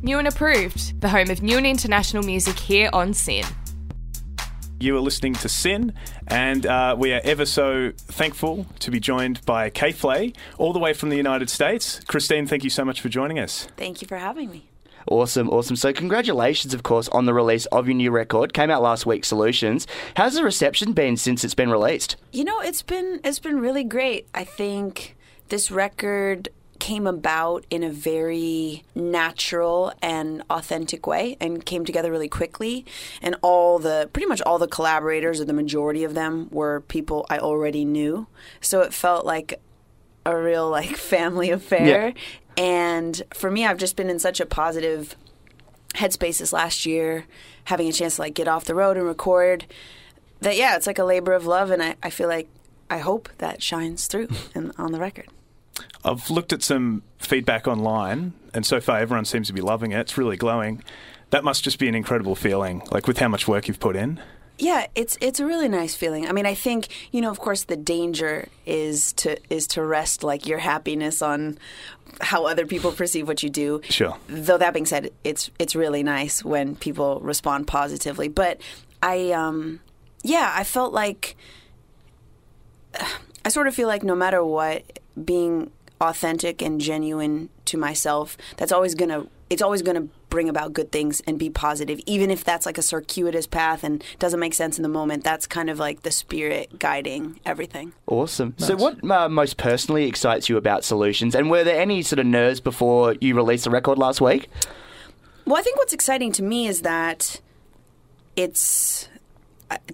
New and Approved, the home of new and international music here on SYN. You are listening to SYN, and uh, we are ever so thankful to be joined by K.Flay, all the way from the United States. Kristine, thank you so much for joining us. Thank you for having me. Awesome, awesome. So, congratulations, of course, on the release of your new record. Came out last week, Solutions. How's the reception been since it's been released? You know, it's been it's been really great. I think this record came about in a very natural and authentic way and came together really quickly. And all the pretty much all the collaborators or the majority of them were people I already knew. So it felt like a real like family affair. Yeah. and for me I've just been in such a positive headspace this last year having a chance to like get off the road and record that yeah it's like a labor of love. And I, I feel like I hope that shines through and on the record I've looked at some feedback online, and so far everyone seems to be loving it. It's really glowing. That must just be an incredible feeling, like with how much work you've put in. Yeah, it's it's a really nice feeling. I mean, I think you know, of course, the danger is to is to rest like your happiness on how other people perceive what you do. Sure. Though that being said, it's it's really nice when people respond positively. But I, um, yeah, I felt like I sort of feel like no matter what, being authentic and genuine to myself, that's always going to it's always going to bring about good things and be positive. Even if that's like a circuitous path and doesn't make sense in the moment that's kind of like the spirit guiding everything. Awesome. Nice. so what uh, most personally excites you about solutions? And were there any sort of nerves before you released the record last week? Well i think what's exciting to me is that it's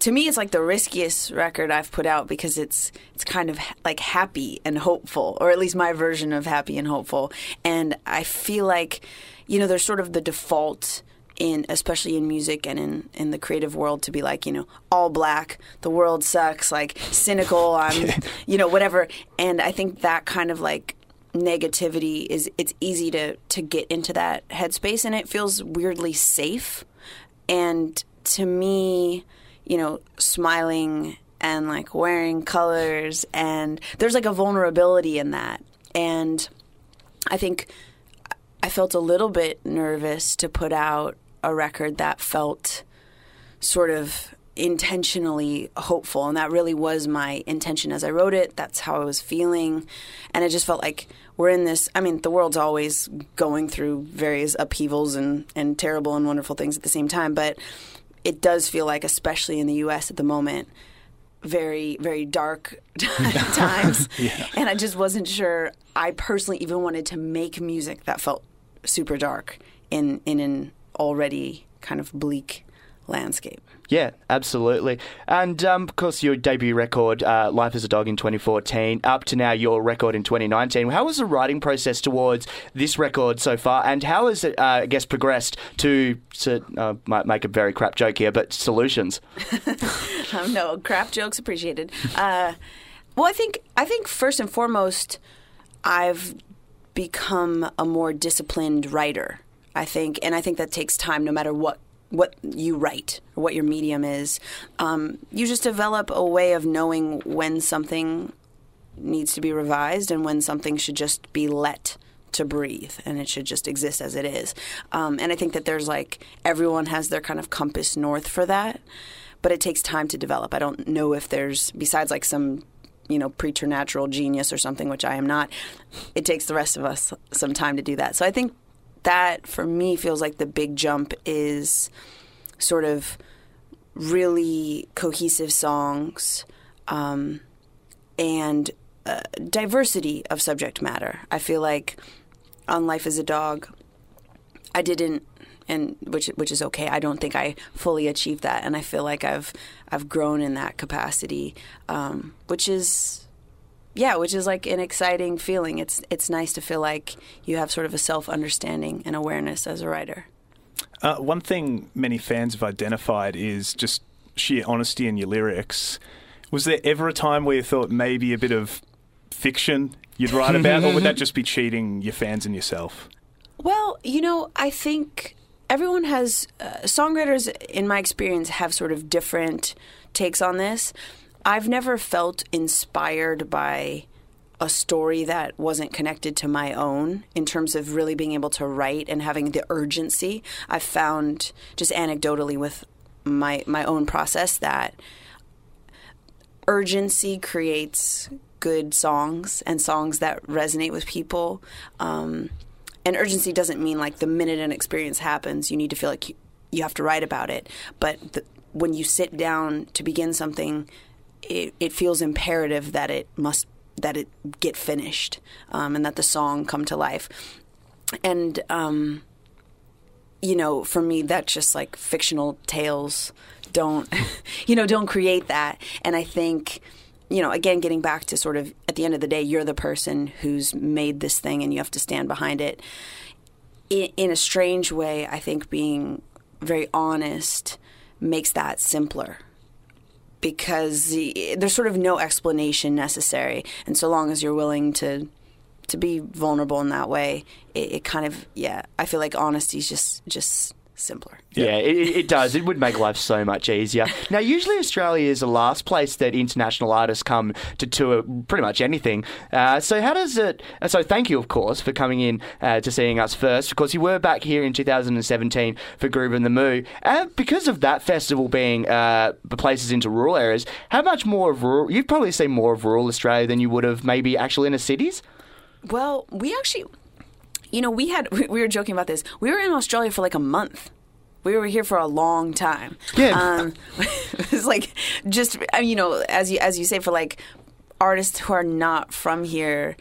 to me it's like the riskiest record I've put out because it's it's kind of like happy and hopeful or at least my version of happy and hopeful. And I feel like you know there's sort of the default in especially in music and in in the creative world to be like you know all black the world sucks like cynical I'm you know whatever. And I think that kind of like negativity is it's easy to to get into that headspace and it feels weirdly safe. And to me you know, smiling and like wearing colors and there's like a vulnerability in that. And I think I felt a little bit nervous to put out a record that felt sort of intentionally hopeful and that really was my intention as I wrote it that's how I was feeling and it just felt like we're in this I mean the world's always going through various upheavals and and terrible and wonderful things at the same time but it does feel like, especially in the U.S. at the moment, very very dark times, yeah. and I just wasn't sure. I personally even wanted to make music that felt super dark in in an already kind of bleak landscape. Yeah, absolutely. And um, of course, your debut record, uh, Life as a Dog in 2014, up to now your record in 2019. How was the writing process towards this record so far? And how has it, uh, I guess, progressed to, to uh, might make a very crap joke here, but solutions? um, no, crap jokes appreciated. Uh, well, I think, I think first and foremost, I've become a more disciplined writer. I think, and I think that takes time no matter what what you write or what your medium is. Um, you just develop a way of knowing when something needs to be revised and when something should just be let to breathe and it should just exist as it is. Um, and I think that there's like everyone has their kind of compass north for that, but it takes time to develop. I don't know if there's besides like some you know preternatural genius or something which I am not. It takes the rest of us some time to do that. So I think that for me feels like the big jump is sort of really cohesive songs um, and uh, diversity of subject matter. I feel like on Life as a Dog, I didn't and which which is okay. I don't think I fully achieved that, and I feel like I've I've grown in that capacity, um, which is yeah, which is like an exciting feeling. It's it's nice to feel like you have sort of a self understanding and awareness as a writer. Uh, one thing many fans have identified is just sheer honesty in your lyrics. Was there ever a time where you thought maybe a bit of fiction you'd write about, or would that just be cheating your fans and yourself? Well, you know, I think everyone has uh, songwriters, in my experience, have sort of different takes on this. I've never felt inspired by a story that wasn't connected to my own in terms of really being able to write and having the urgency. I found just anecdotally with my my own process that urgency creates good songs and songs that resonate with people. Um, and urgency doesn't mean like the minute an experience happens, you need to feel like you, you have to write about it. But the, when you sit down to begin something, it, it feels imperative that it must that it get finished um, and that the song come to life. And um, you know, for me, that's just like fictional tales don't, you know, don't create that. And I think you know, again, getting back to sort of at the end of the day, you're the person who's made this thing and you have to stand behind it. In, in a strange way, I think being very honest makes that simpler because there's sort of no explanation necessary. And so long as you're willing to to be vulnerable in that way, it, it kind of yeah, I feel like honesty is just just simpler. Yeah, yeah it, it, does. It would make life so much easier. Now, usually Australia is the last place that international artists come to tour pretty much anything. Uh, so, how does it? Uh, so, thank you, of course, for coming in uh, to seeing us first, because you were back here in 2017 for Groovin the Moo. And because of that festival being uh, places into rural areas, how much more of rural? You've probably seen more of rural Australia than you would have maybe actually in the cities. Well, we actually you know, we had we were joking about this. We were in Australia for like a month. We were here for a long time. Yeah. Um, it was like just you know, as you as you say, for like artists who are not from here,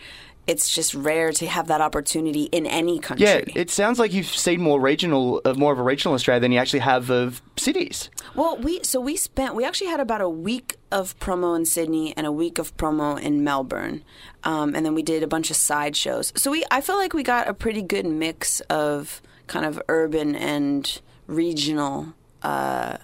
it's just rare to have that opportunity in any country. Yeah, it sounds like you've seen more regional, uh, more of a regional Australia than you actually have of cities. Well, we so we spent we actually had about a week of promo in Sydney and a week of promo in Melbourne, um, and then we did a bunch of side shows. So we I feel like we got a pretty good mix of kind of urban and regional. Uh,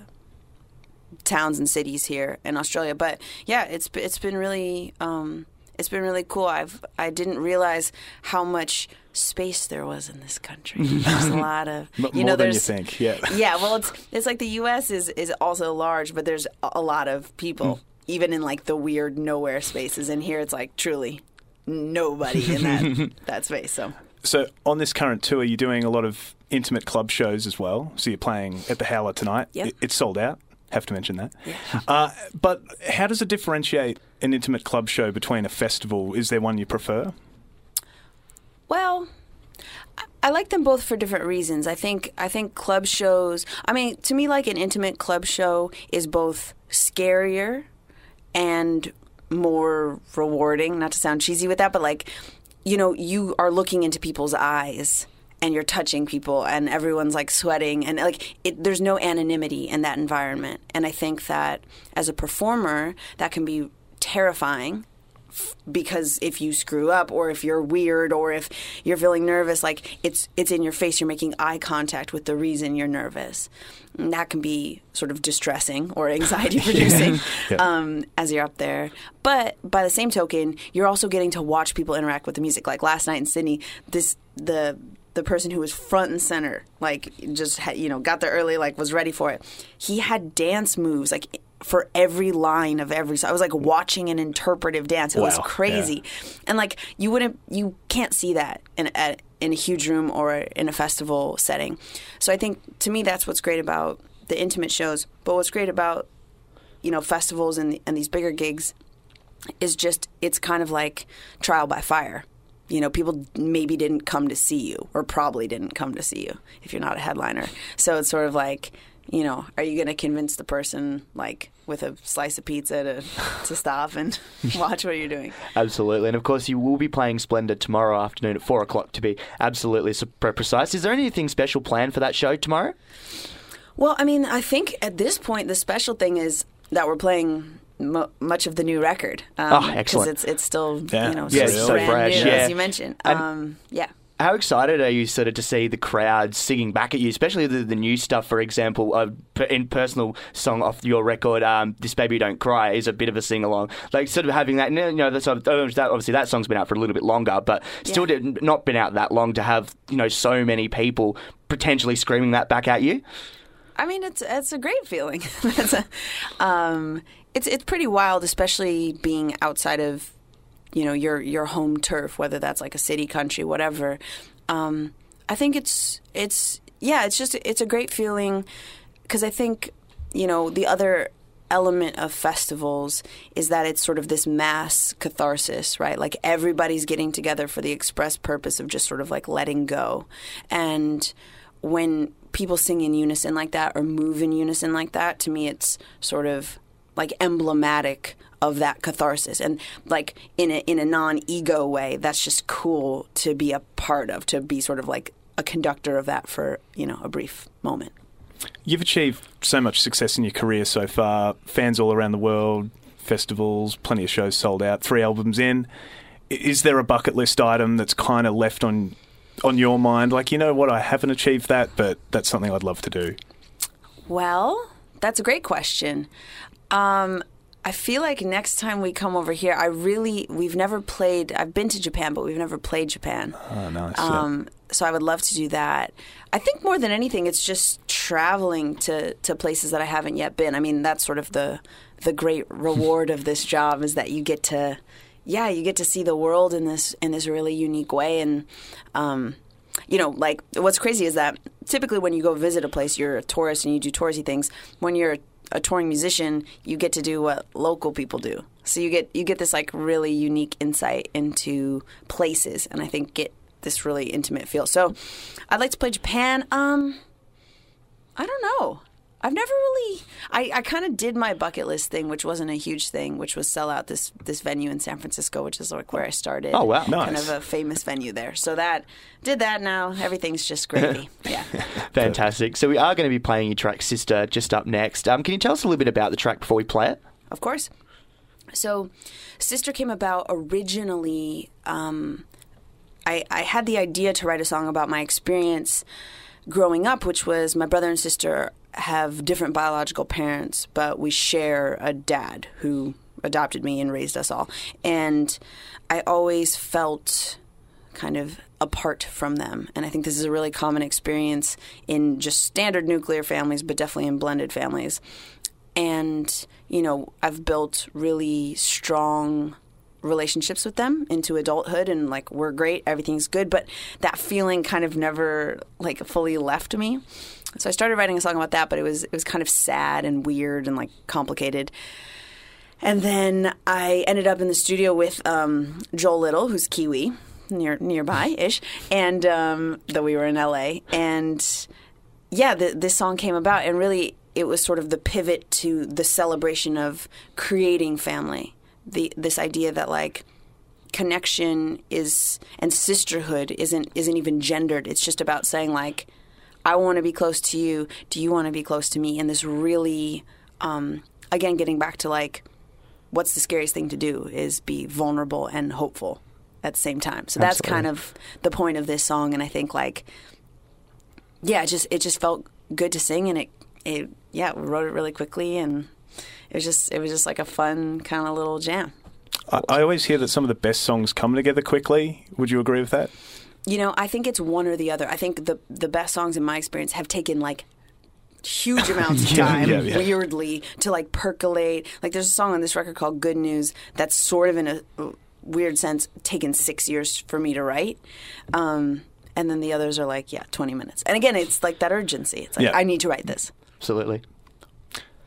towns and cities here in Australia, but yeah, it's it's been really um, it's been really cool. I've I didn't realize how much space there was in this country. There's a lot of you M- know. Than you think, yeah. Yeah, well, it's it's like the U.S. is is also large, but there's a lot of people, mm. even in like the weird nowhere spaces. And here, it's like truly nobody in that that space. So. So on this current tour, you're doing a lot of intimate club shows as well. So you're playing at the Howler tonight. Yep. It's sold out. Have to mention that. Yeah. Uh, but how does it differentiate an intimate club show between a festival? Is there one you prefer? Well, I like them both for different reasons. I think I think club shows. I mean, to me, like an intimate club show is both scarier and more rewarding. Not to sound cheesy with that, but like, you know, you are looking into people's eyes and you're touching people and everyone's like sweating and like it, there's no anonymity in that environment. And i think that as a performer that can be terrifying because if you screw up or if you're weird or if you're feeling nervous like it's it's in your face. You're making eye contact with the reason you're nervous. And that can be sort of distressing or anxiety producing yeah. um, as you're up there. But by the same token you're also getting to watch people interact with the music. Like last night in sydney this the the person who was front and center, like just had, you know got there early, like was ready for it. He had dance moves like for every line of every song. I was like watching an interpretive dance. It wow. was crazy, yeah. and like you wouldn't, you can't see that in a, in a huge room or in a festival setting. So I think to me that's what's great about the intimate shows. But what's great about you know festivals and and these bigger gigs is just it's kind of like trial by fire you know, people maybe didn't come to see you or probably didn't come to see you if you're not a headliner. So it's sort of like, you know, are you going to convince the person like with a slice of pizza to to stop and watch what you're doing? Absolutely, and of course you will be playing Splendour tomorrow afternoon at four o'clock to be absolutely precise. Is there anything special planned for that show tomorrow? Well, I mean, I think at this point the special thing is that we're playing much of the new record. Um, oh, excellent! Because it's it's still yeah. you know yeah, so, so fresh, new, yeah. as you mentioned. Um, yeah. How excited are you sort of to see the crowd singing back at you, especially the, the new stuff, for example, uh, in personal song off your record, um, "This Baby Don't Cry" is a bit of a sing along, like sort of having that. You know, that's, obviously that song's been out for a little bit longer, but still yeah. not been out that long to have you know so many people potentially screaming that back at you. I mean, it's it's a great feeling. a, um, it's it's pretty wild, especially being outside of you know your your home turf, whether that's like a city, country, whatever. Um, I think it's it's yeah, it's just it's a great feeling because I think you know the other element of festivals is that it's sort of this mass catharsis, right? Like everybody's getting together for the express purpose of just sort of like letting go. And when people sing in unison like that or move in unison like that, to me it's sort of like emblematic of that catharsis and like in a in a non-ego way that's just cool to be a part of to be sort of like a conductor of that for you know a brief moment You've achieved so much success in your career so far. Fans all around the world, festivals, plenty of shows sold out. Three albums in. Is there a bucket list item that's kind of left on on your mind? Like, you know what, I haven't achieved that, but that's something I'd love to do. Well, that's a great question. Um, I feel like next time we come over here, I really we've never played. I've been to Japan, but we've never played Japan. Oh, nice. yeah. Um, so I would love to do that. I think more than anything, it's just traveling to, to places that I haven't yet been. I mean, that's sort of the the great reward of this job is that you get to, yeah, you get to see the world in this in this really unique way. And, um, you know, like what's crazy is that typically when you go visit a place, you're a tourist and you do touristy things. When you're a touring musician, you get to do what local people do. So you get you get this like really unique insight into places, and I think get this really intimate feel. So I'd like to play Japan. Um, I don't know. I've never really. I, I kind of did my bucket list thing, which wasn't a huge thing, which was sell out this this venue in San Francisco, which is like where I started. Oh, wow. Kind of a famous venue there. So that did that. Now everything's just gravy. yeah. Fantastic. So we are going to be playing your track "Sister" just up next. Um, can you tell us a little bit about the track before we play it? Of course. So, Sister came about originally. Um, I, I had the idea to write a song about my experience growing up, which was my brother and sister have different biological parents, but we share a dad who adopted me and raised us all. And I always felt kind of apart from them. And I think this is a really common experience in just standard nuclear families, but definitely in blended families. And, you know, I've built really strong relationships with them into adulthood and like we're great everything's good but that feeling kind of never like fully left me so i started writing a song about that but it was it was kind of sad and weird and like complicated and then I ended up in the studio with um, Joel Little, who's Kiwi, near nearby ish, and um, though we were in LA, and yeah, the, this song came about, and really it was sort of the pivot to the celebration of creating family. The this idea that like connection is and sisterhood isn't isn't even gendered. It's just about saying like, I want to be close to you. Do you want to be close to me? And this really, um, again, getting back to like, what's the scariest thing to do is be vulnerable and hopeful at the same time. So that's kind of the point of this song. And I think like, yeah, it just it just felt good to sing, and it it yeah, we wrote it really quickly, and it was just it was just like a fun kind of little jam. I, I always hear that some of the best songs come together quickly. Would you agree with that? You know, I think it's one or the other. I think the the best songs in my experience have taken like huge amounts of Yeah, time yeah, yeah. weirdly to like percolate. Like there's a song on this record called Good News that's sort of in a weird sense taken 6 years for me to write. Um and then the others are like, yeah, 20 minutes. And again, it's like that urgency. It's like Yeah. I need to write this. Absolutely.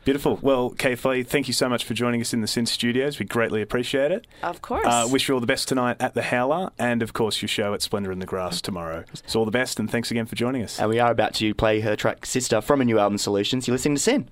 Beautiful. Well, K.Flay, thank you so much for joining us in the SYN Studios. We greatly appreciate it. Of course. Uh, wish you all the best tonight at the Howler, and of course your show at Splendour in the Grass tomorrow. So all the best, and thanks again for joining us. And we are about to play her track "Sister" from a new album, Solutions. You're listening to SYN.